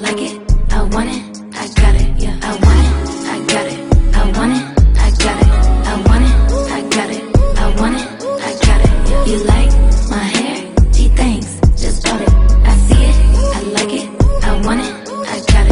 like it, I want it, I got it, yeah. I want it, I got it, I want it, I got it, I want it, I got it, I want it, I got it. You like my hair? Gee, thanks, just bought it. I see it, I like it, I want it.